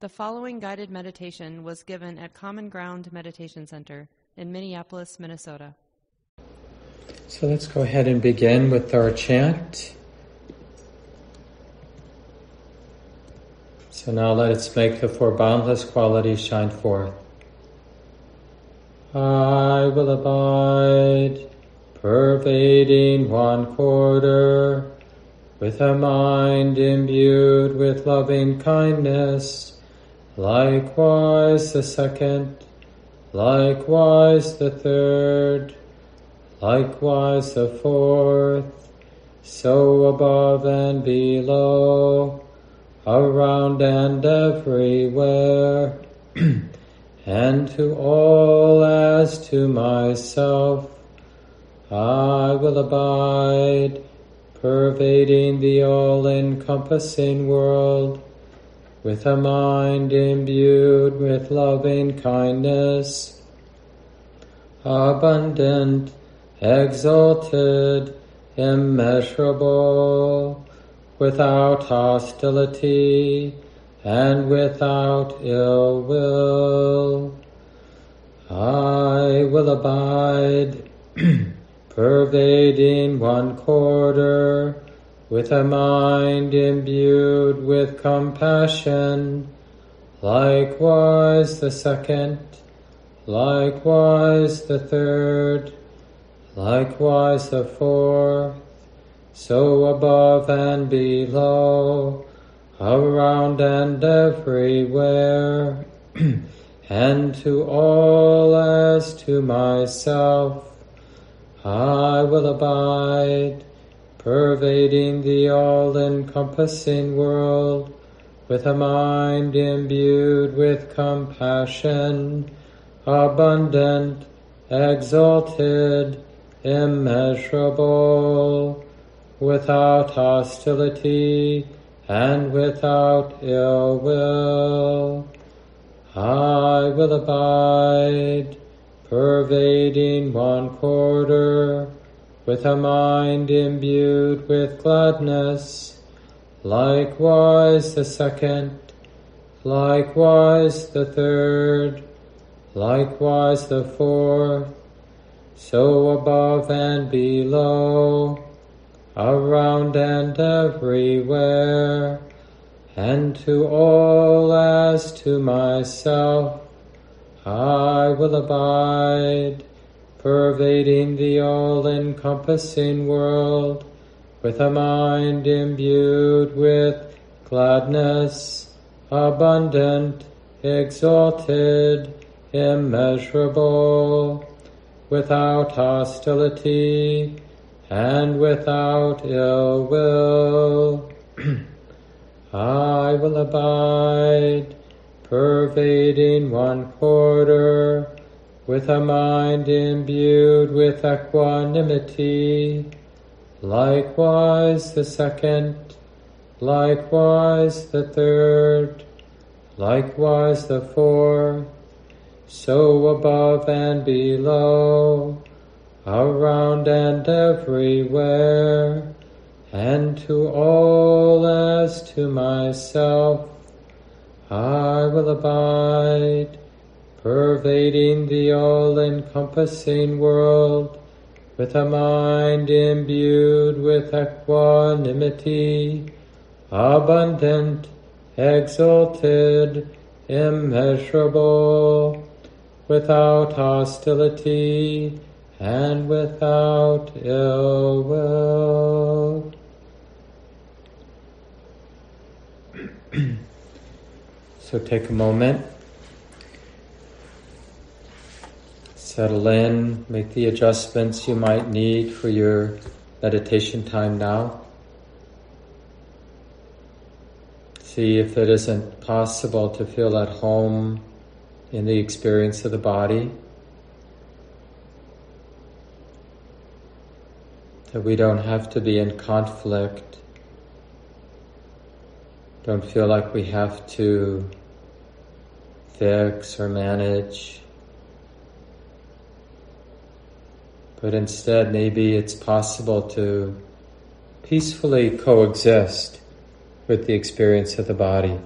The following guided meditation was given at Common Ground Meditation Center in Minneapolis, Minnesota. So let's go ahead and begin with our chant. So now let us make the four boundless qualities shine forth. I will abide, pervading one quarter, with a mind imbued with loving kindness likewise the second, likewise the third, likewise the fourth, so above and below, around and everywhere, and to all as to myself, I will abide, pervading the all encompassing world with a mind imbued with loving kindness, abundant, exalted, immeasurable, without hostility and without ill will. I will abide, pervading one quarter with a mind imbued with compassion, likewise the second, likewise the third, likewise the fourth, so above and below, around and everywhere, and to all as to myself, I will abide pervading the all-encompassing world with a mind imbued with compassion, abundant, exalted, immeasurable, without hostility and without ill will. I will abide, pervading one quarter, with a mind imbued with gladness, likewise the second, likewise the third, likewise the fourth, so above and below, around and everywhere, and to all as to myself, I will abide pervading the all-encompassing world, with a mind imbued with gladness, abundant, exalted, immeasurable, without hostility and without ill will. I will abide, pervading one quarter, with a mind imbued with equanimity, likewise the second, likewise the third, likewise the fourth, so above and below, around and everywhere, and to all as to myself, I will abide pervading the all-encompassing world, with a mind imbued with equanimity, abundant, exalted, immeasurable, without hostility and without ill will. so take a moment Settle in, make the adjustments you might need for your meditation time now. See if it isn't possible to feel at home in the experience of the body. That we don't have to be in conflict. Don't feel like we have to fix or manage. But instead maybe it's possible to peacefully coexist with the experience of the body.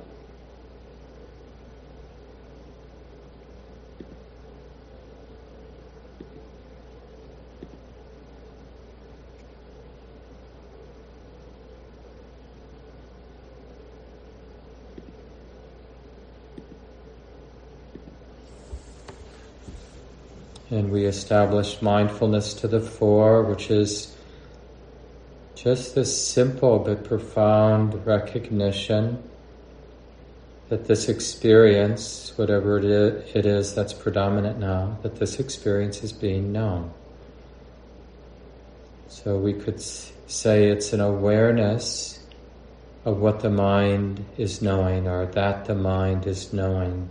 And we establish mindfulness to the fore, which is just this simple but profound recognition that this experience, whatever it is that's predominant now, that this experience is being known. So we could say it's an awareness of what the mind is knowing or that the mind is knowing.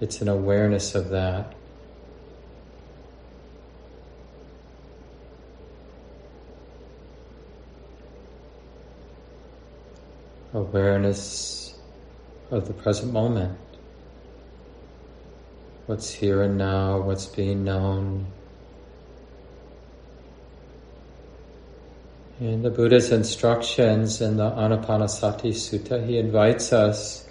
It's an awareness of that. Awareness of the present moment. What's here and now, what's being known. In the Buddha's instructions in the Anapanasati Sutta, he invites us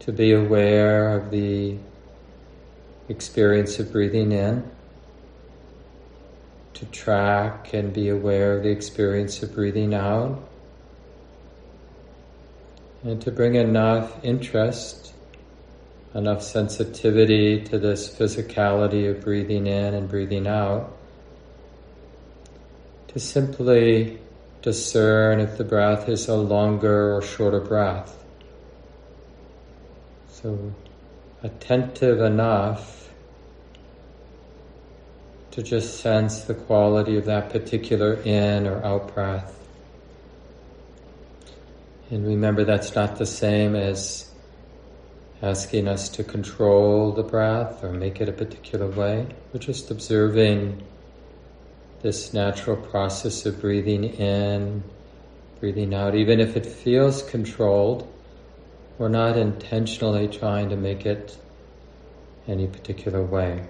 to be aware of the experience of breathing in, to track and be aware of the experience of breathing out, and to bring enough interest, enough sensitivity to this physicality of breathing in and breathing out, to simply discern if the breath is a longer or shorter breath. So, attentive enough to just sense the quality of that particular in or out breath. And remember, that's not the same as asking us to control the breath or make it a particular way. We're just observing this natural process of breathing in, breathing out. Even if it feels controlled, we're not intentionally trying to make it any particular way.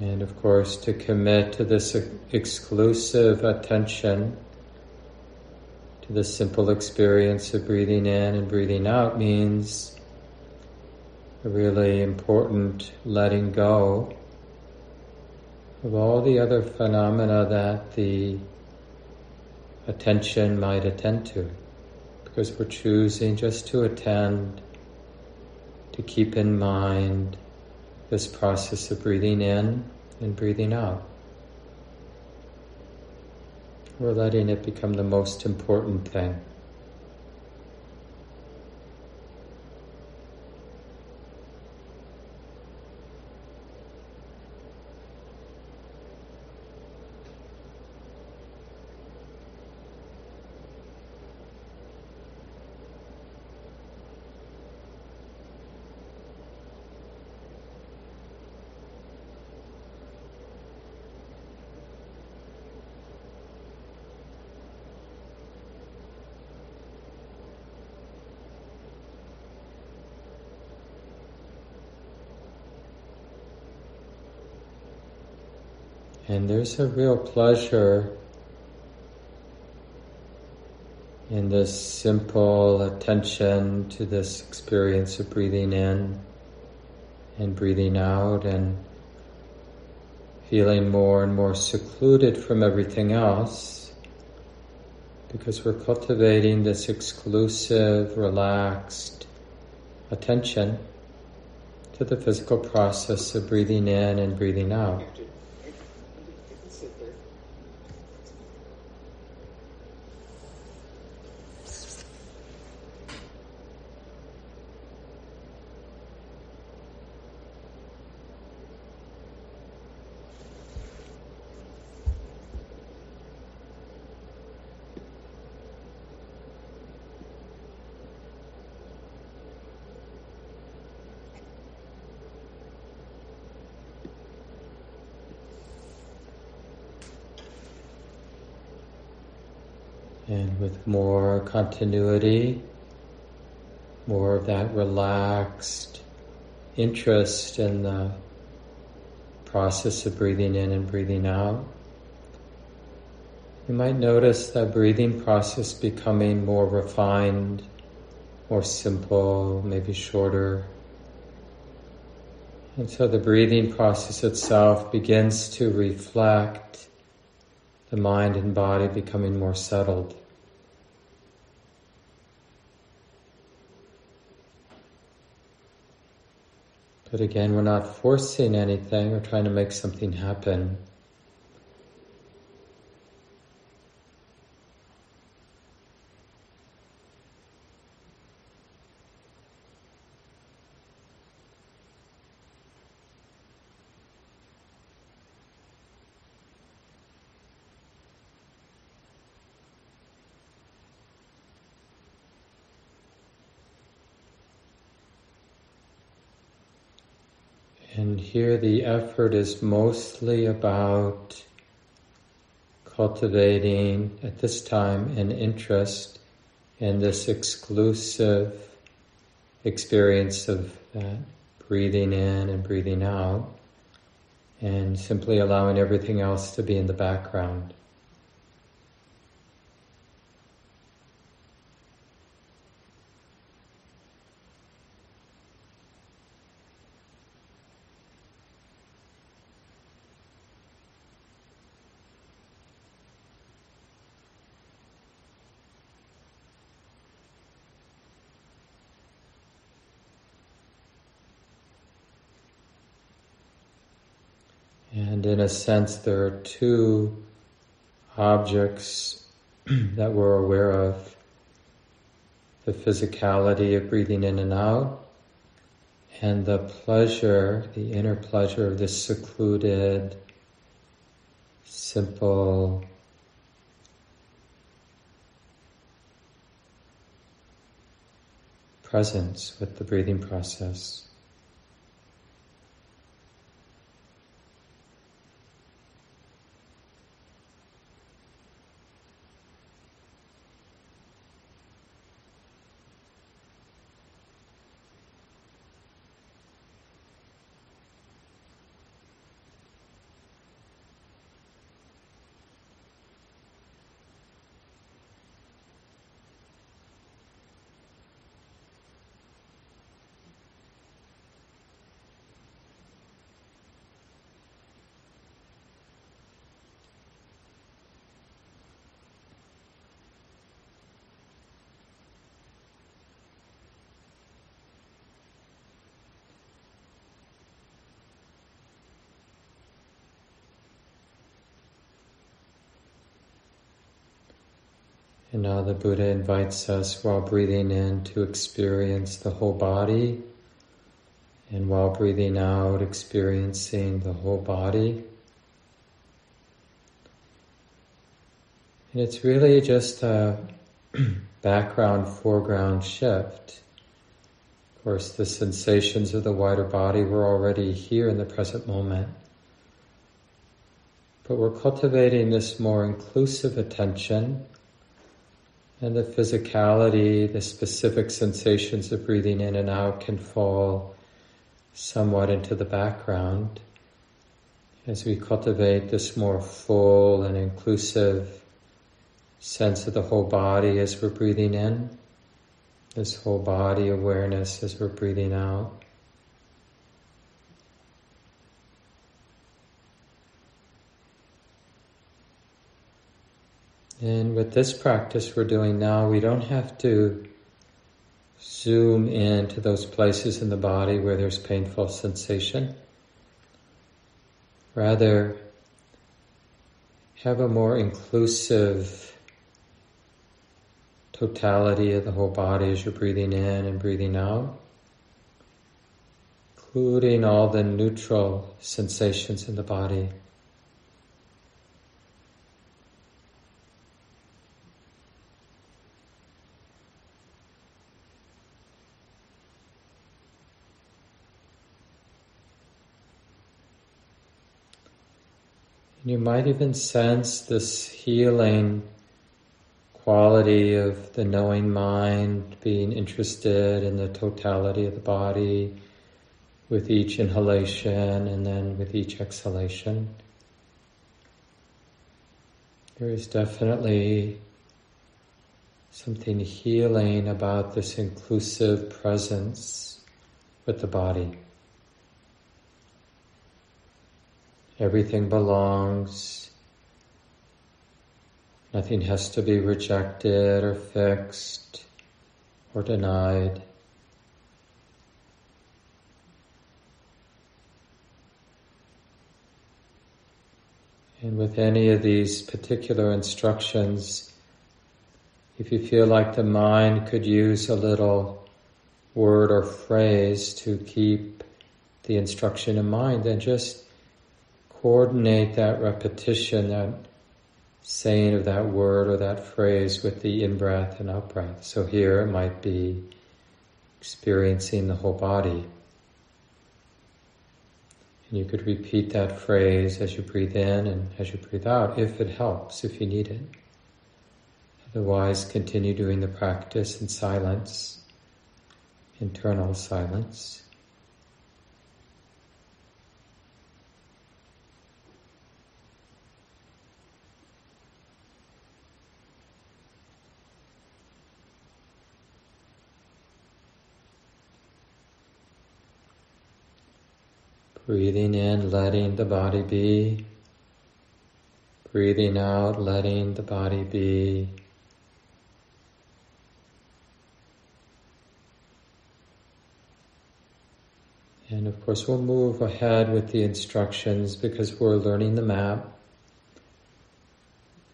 And of course, to commit to this exclusive attention to the simple experience of breathing in and breathing out means a really important letting go of all the other phenomena that the attention might attend to. Because we're choosing just to attend, to keep in mind this process of breathing in and breathing out. We're letting it become the most important thing. And there's a real pleasure in this simple attention to this experience of breathing in and breathing out and feeling more and more secluded from everything else because we're cultivating this exclusive, relaxed attention to the physical process of breathing in and breathing out. And more continuity, more of that relaxed interest in the process of breathing in and breathing out. You might notice that breathing process becoming more refined, more simple, maybe shorter. And so the breathing process itself begins to reflect the mind and body becoming more settled. But again, we're not forcing anything or trying to make something happen. And here the effort is mostly about cultivating at this time an interest in this exclusive experience of that breathing in and breathing out, and simply allowing everything else to be in the background. And in a sense, there are two objects that we're aware of the physicality of breathing in and out, and the pleasure, the inner pleasure of this secluded, simple, presence with the breathing process. And now the Buddha invites us while breathing in to experience the whole body, and while breathing out, experiencing the whole body. And it's really just a background foreground shift. Of course, the sensations of the wider body were already here in the present moment. But we're cultivating this more inclusive attention and the physicality, the specific sensations of breathing in and out can fall somewhat into the background as we cultivate this more full and inclusive sense of the whole body as we're breathing in, this whole body awareness as we're breathing out. And with this practice we're doing now, we don't have to zoom in to those places in the body where there's painful sensation. Rather, have a more inclusive totality of the whole body as you're breathing in and breathing out, including all the neutral sensations in the body. You might even sense this healing quality of the knowing mind being interested in the totality of the body with each inhalation and then with each exhalation. There is definitely something healing about this inclusive presence with the body. Everything belongs. Nothing has to be rejected or fixed or denied. And with any of these particular instructions, if you feel like the mind could use a little word or phrase to keep the instruction in mind, then just coordinate that repetition, that saying of that word or that phrase with the in breath and out breath. So here it might be experiencing the whole body. And you could repeat that phrase as you breathe in and as you breathe out if it helps, if you need it. Otherwise, continue doing the practice in silence, internal silence. Breathing in, letting the body be. Breathing out, letting the body be. And of course, we'll move ahead with the instructions because we're learning the map.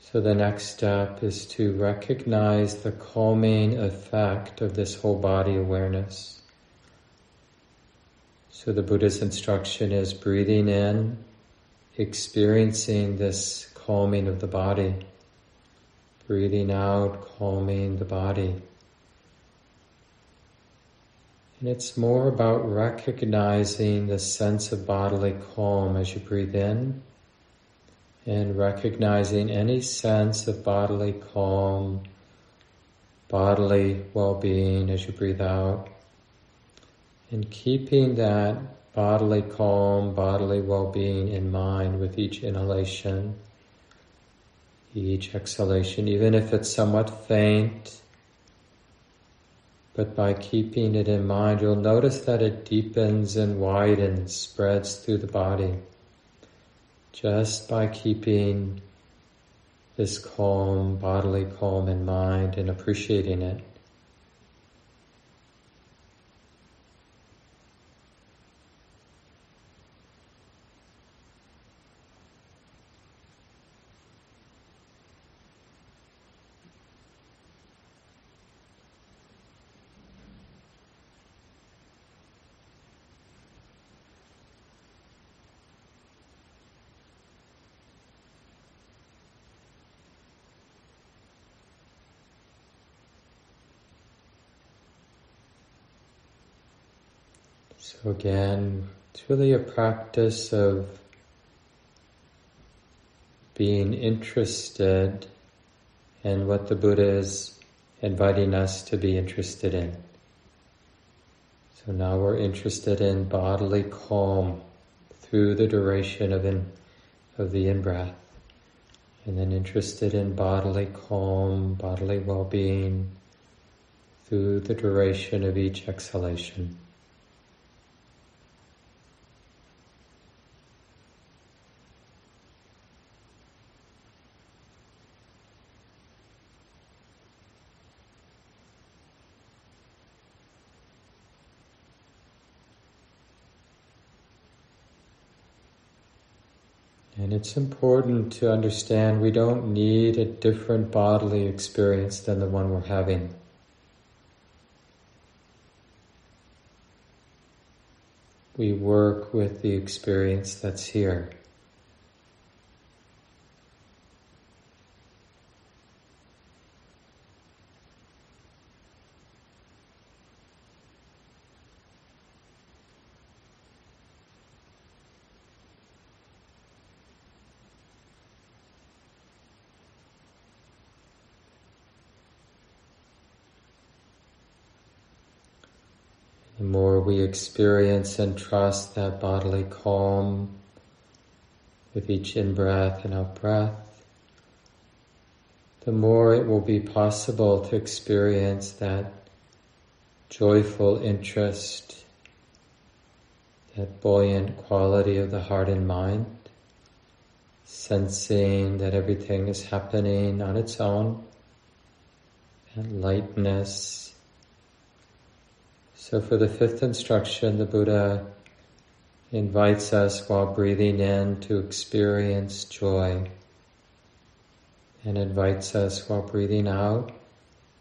So the next step is to recognize the calming effect of this whole body awareness. So the Buddha's instruction is breathing in, experiencing this calming of the body, breathing out, calming the body. And it's more about recognizing the sense of bodily calm as you breathe in and recognizing any sense of bodily calm, bodily well-being as you breathe out. And keeping that bodily calm, bodily well-being in mind with each inhalation, each exhalation, even if it's somewhat faint, but by keeping it in mind, you'll notice that it deepens and widens, spreads through the body. Just by keeping this calm, bodily calm in mind and appreciating it. So again, it's really a practice of being interested in what the Buddha is inviting us to be interested in. So now we're interested in bodily calm through the duration of, in, of the in-breath. And then interested in bodily calm, bodily well-being through the duration of each exhalation. And it's important to understand we don't need a different bodily experience than the one we're having. We work with the experience that's here. The more we experience and trust that bodily calm with each in breath and out breath, the more it will be possible to experience that joyful interest, that buoyant quality of the heart and mind, sensing that everything is happening on its own, and lightness, so for the fifth instruction, the Buddha invites us while breathing in to experience joy and invites us while breathing out,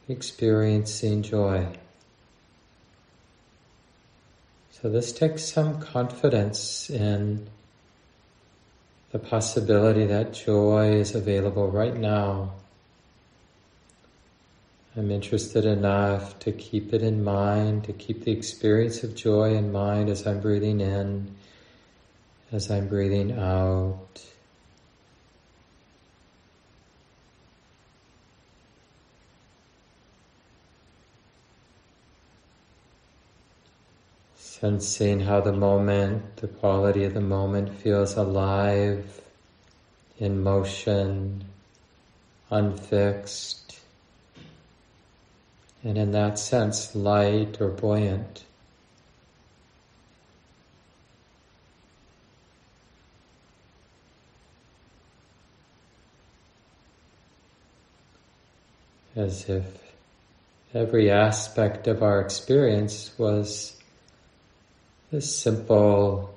experiencing joy. So this takes some confidence in the possibility that joy is available right now. I'm interested enough to keep it in mind, to keep the experience of joy in mind as I'm breathing in, as I'm breathing out. Sensing how the moment, the quality of the moment feels alive, in motion, unfixed, and in that sense light or buoyant. As if every aspect of our experience was this simple,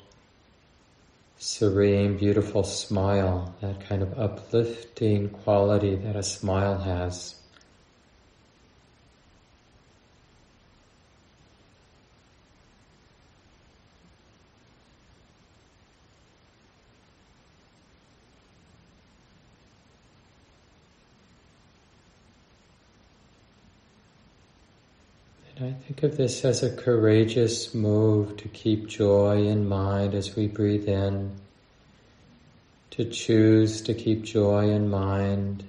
serene, beautiful smile, that kind of uplifting quality that a smile has. I think of this as a courageous move to keep joy in mind as we breathe in, to choose to keep joy in mind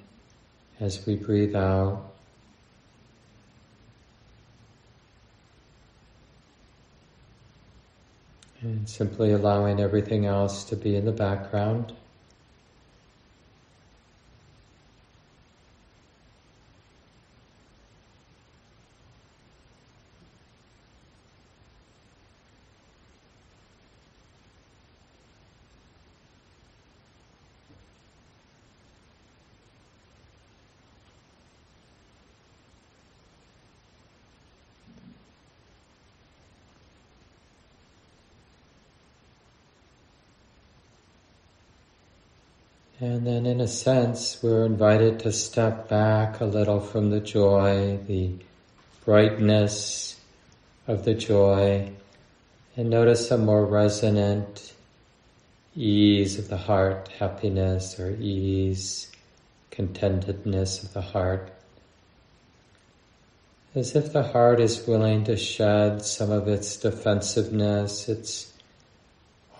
as we breathe out. And simply allowing everything else to be in the background. And then, in a sense, we're invited to step back a little from the joy, the brightness of the joy, and notice a more resonant ease of the heart, happiness or ease, contentedness of the heart. As if the heart is willing to shed some of its defensiveness, its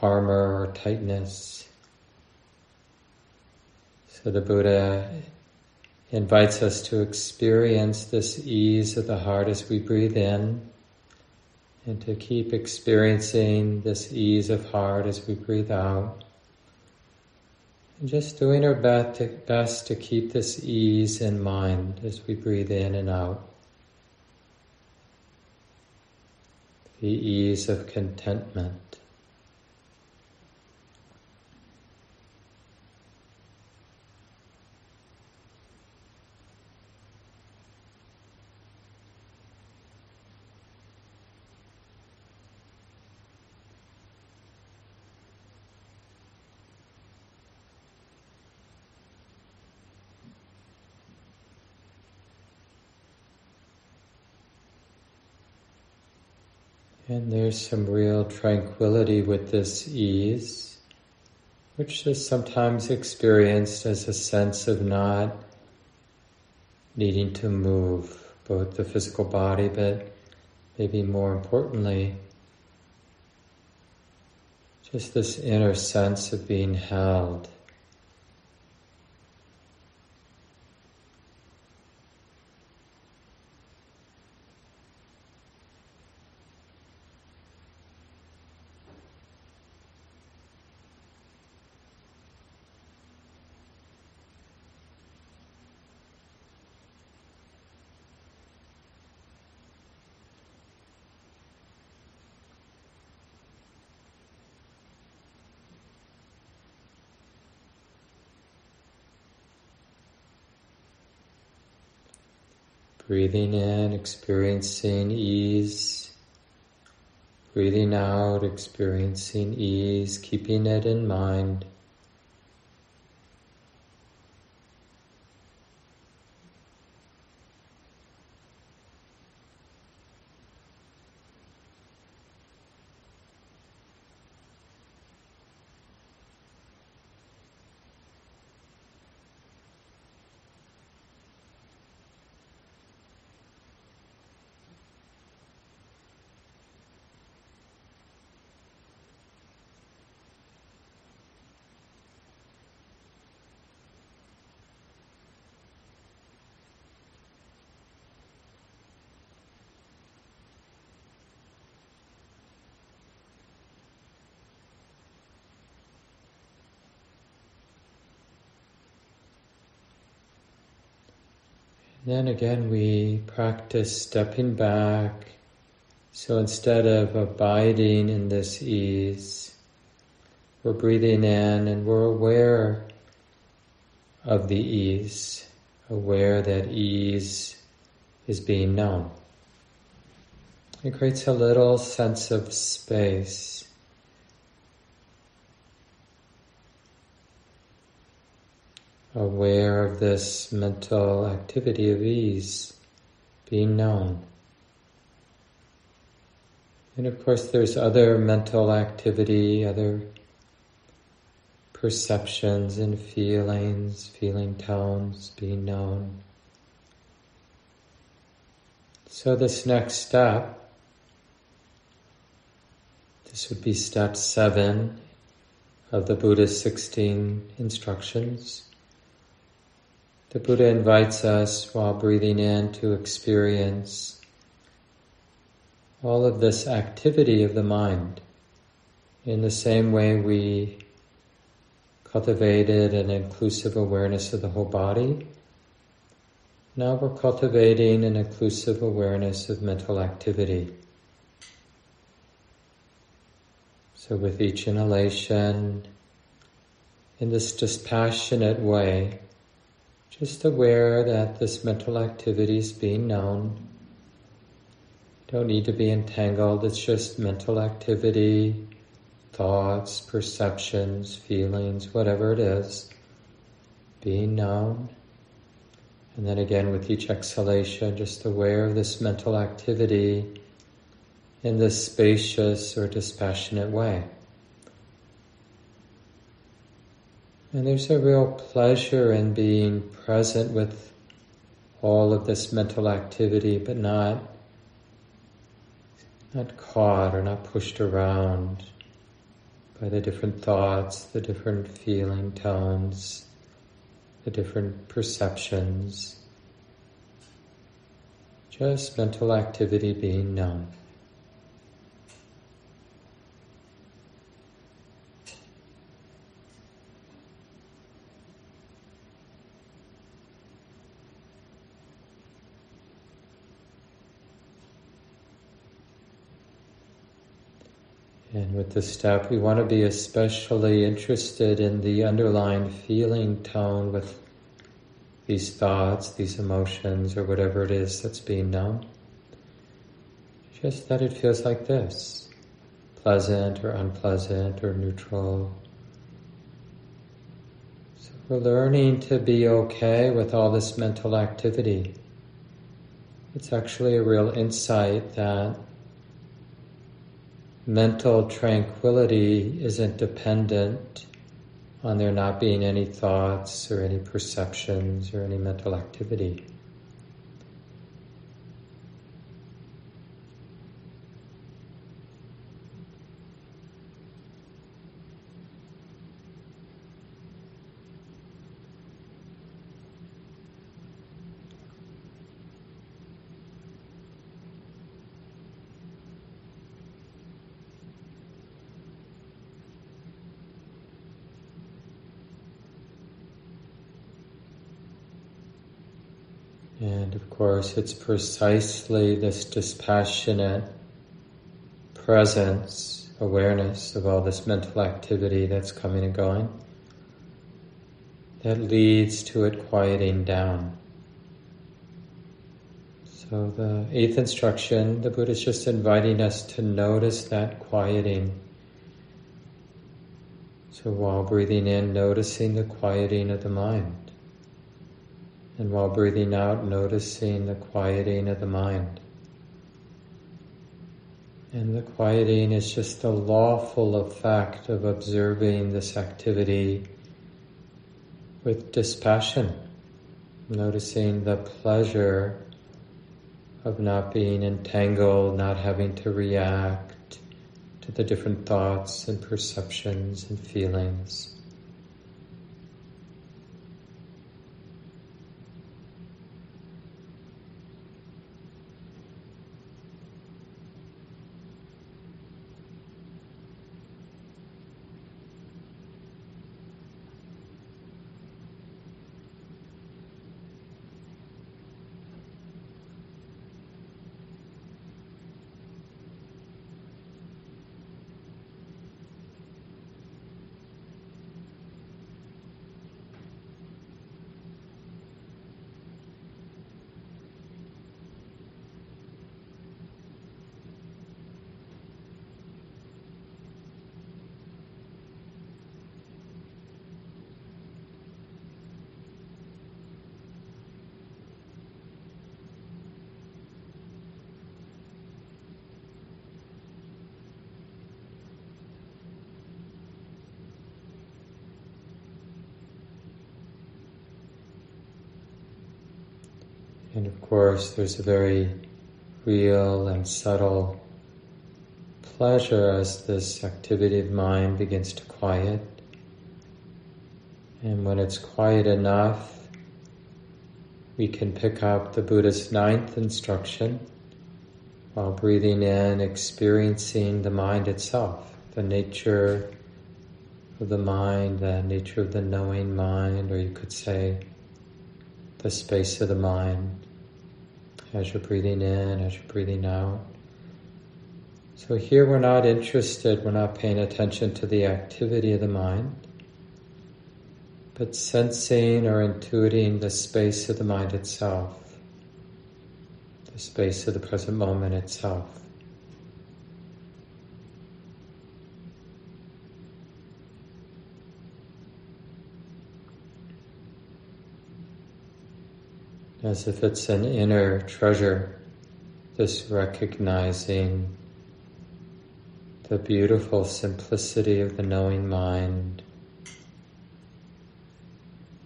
armor or tightness. So the Buddha invites us to experience this ease of the heart as we breathe in and to keep experiencing this ease of heart as we breathe out. And just doing our best to, keep this ease in mind as we breathe in and out. The ease of contentment. And there's some real tranquility with this ease, which is sometimes experienced as a sense of not needing to move both the physical body, but maybe more importantly, just this inner sense of being held. Breathing in, experiencing ease. breathing out, experiencing ease, keeping it in mind. Then again, we practice stepping back. So instead of abiding in this ease, we're breathing in and we're aware of the ease, aware that ease is being known. It creates a little sense of space. Aware of this mental activity of ease being known. And of course, there's other mental activity, other perceptions and feelings, feeling tones being known. So, this next step, this would be step seven of the Buddha's 16 instructions. The Buddha invites us while breathing in to experience all of this activity of the mind in the same way we cultivated an inclusive awareness of the whole body. Now we're cultivating an inclusive awareness of mental activity. So with each inhalation, in this dispassionate way, just aware that this mental activity is being known. Don't need to be entangled, it's just mental activity, thoughts, perceptions, feelings, whatever it is, being known. And then again with each exhalation, just aware of this mental activity in this spacious or dispassionate way. And there's a real pleasure in being present with all of this mental activity, but not not caught or not pushed around by the different thoughts, the different feeling tones, the different perceptions. Just mental activity being known. And this step, we want to be especially interested in the underlying feeling tone with these thoughts, these emotions, or whatever it is that's being known. Just that it feels like this pleasant or unpleasant or neutral. So we're learning to be okay with all this mental activity. It's actually a real insight that mental tranquility isn't dependent on there not being any thoughts or any perceptions or any mental activity. And of course, it's precisely this dispassionate presence, awareness of all this mental activity that's coming and going that leads to it quieting down. So the eighth instruction, the Buddha is just inviting us to notice that quieting. So, while breathing in, noticing the quieting of the mind. And while breathing out, noticing the quieting of the mind. And the quieting is just the lawful effect of observing this activity with dispassion, noticing the pleasure of not being entangled, not having to react to the different thoughts and perceptions and feelings. And of course, there's a very real and subtle pleasure as this activity of mind begins to quiet. And when it's quiet enough, we can pick up the Buddha's ninth instruction while breathing in, experiencing the mind itself, the nature of the mind, the nature of the knowing mind, or you could say the space of the mind as you're breathing in, as you're breathing out. So here we're not interested, we're not paying attention to the activity of the mind, but sensing or intuiting the space of the mind itself, the space of the present moment itself. As if it's an inner treasure, this recognizing the beautiful simplicity of the knowing mind,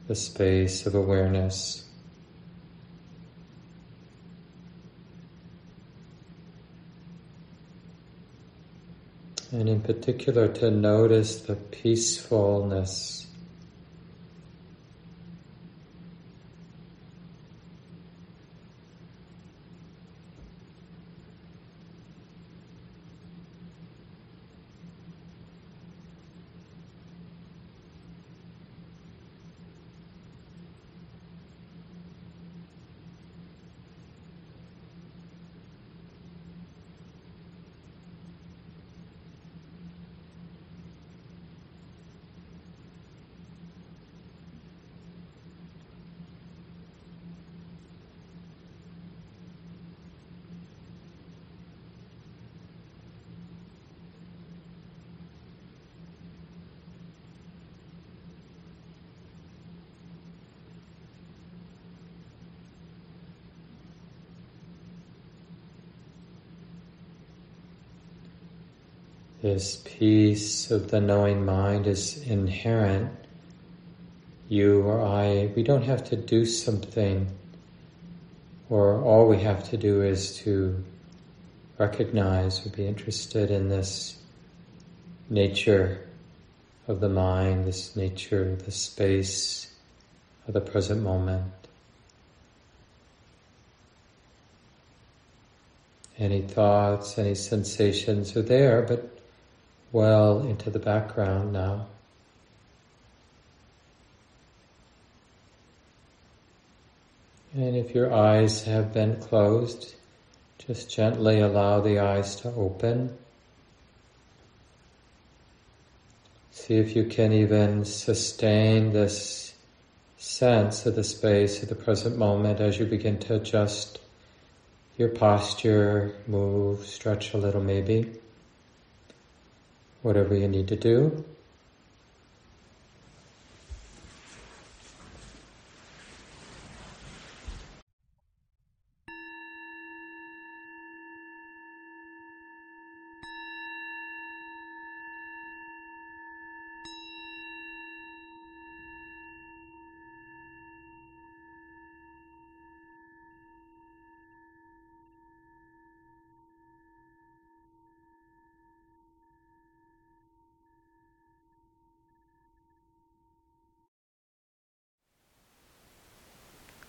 the space of awareness. And in particular, to notice the peacefulness This peace of the knowing mind is inherent. You or I, we don't have to do something, or all we have to do is to recognize or be interested in this nature of the mind, this nature, of the space of the present moment. Any thoughts, any sensations are there, but well into the background now. And if your eyes have been closed, just gently allow the eyes to open. See if you can even sustain this sense of the space of the present moment as you begin to adjust your posture, move, stretch a little maybe. Whatever you need to do.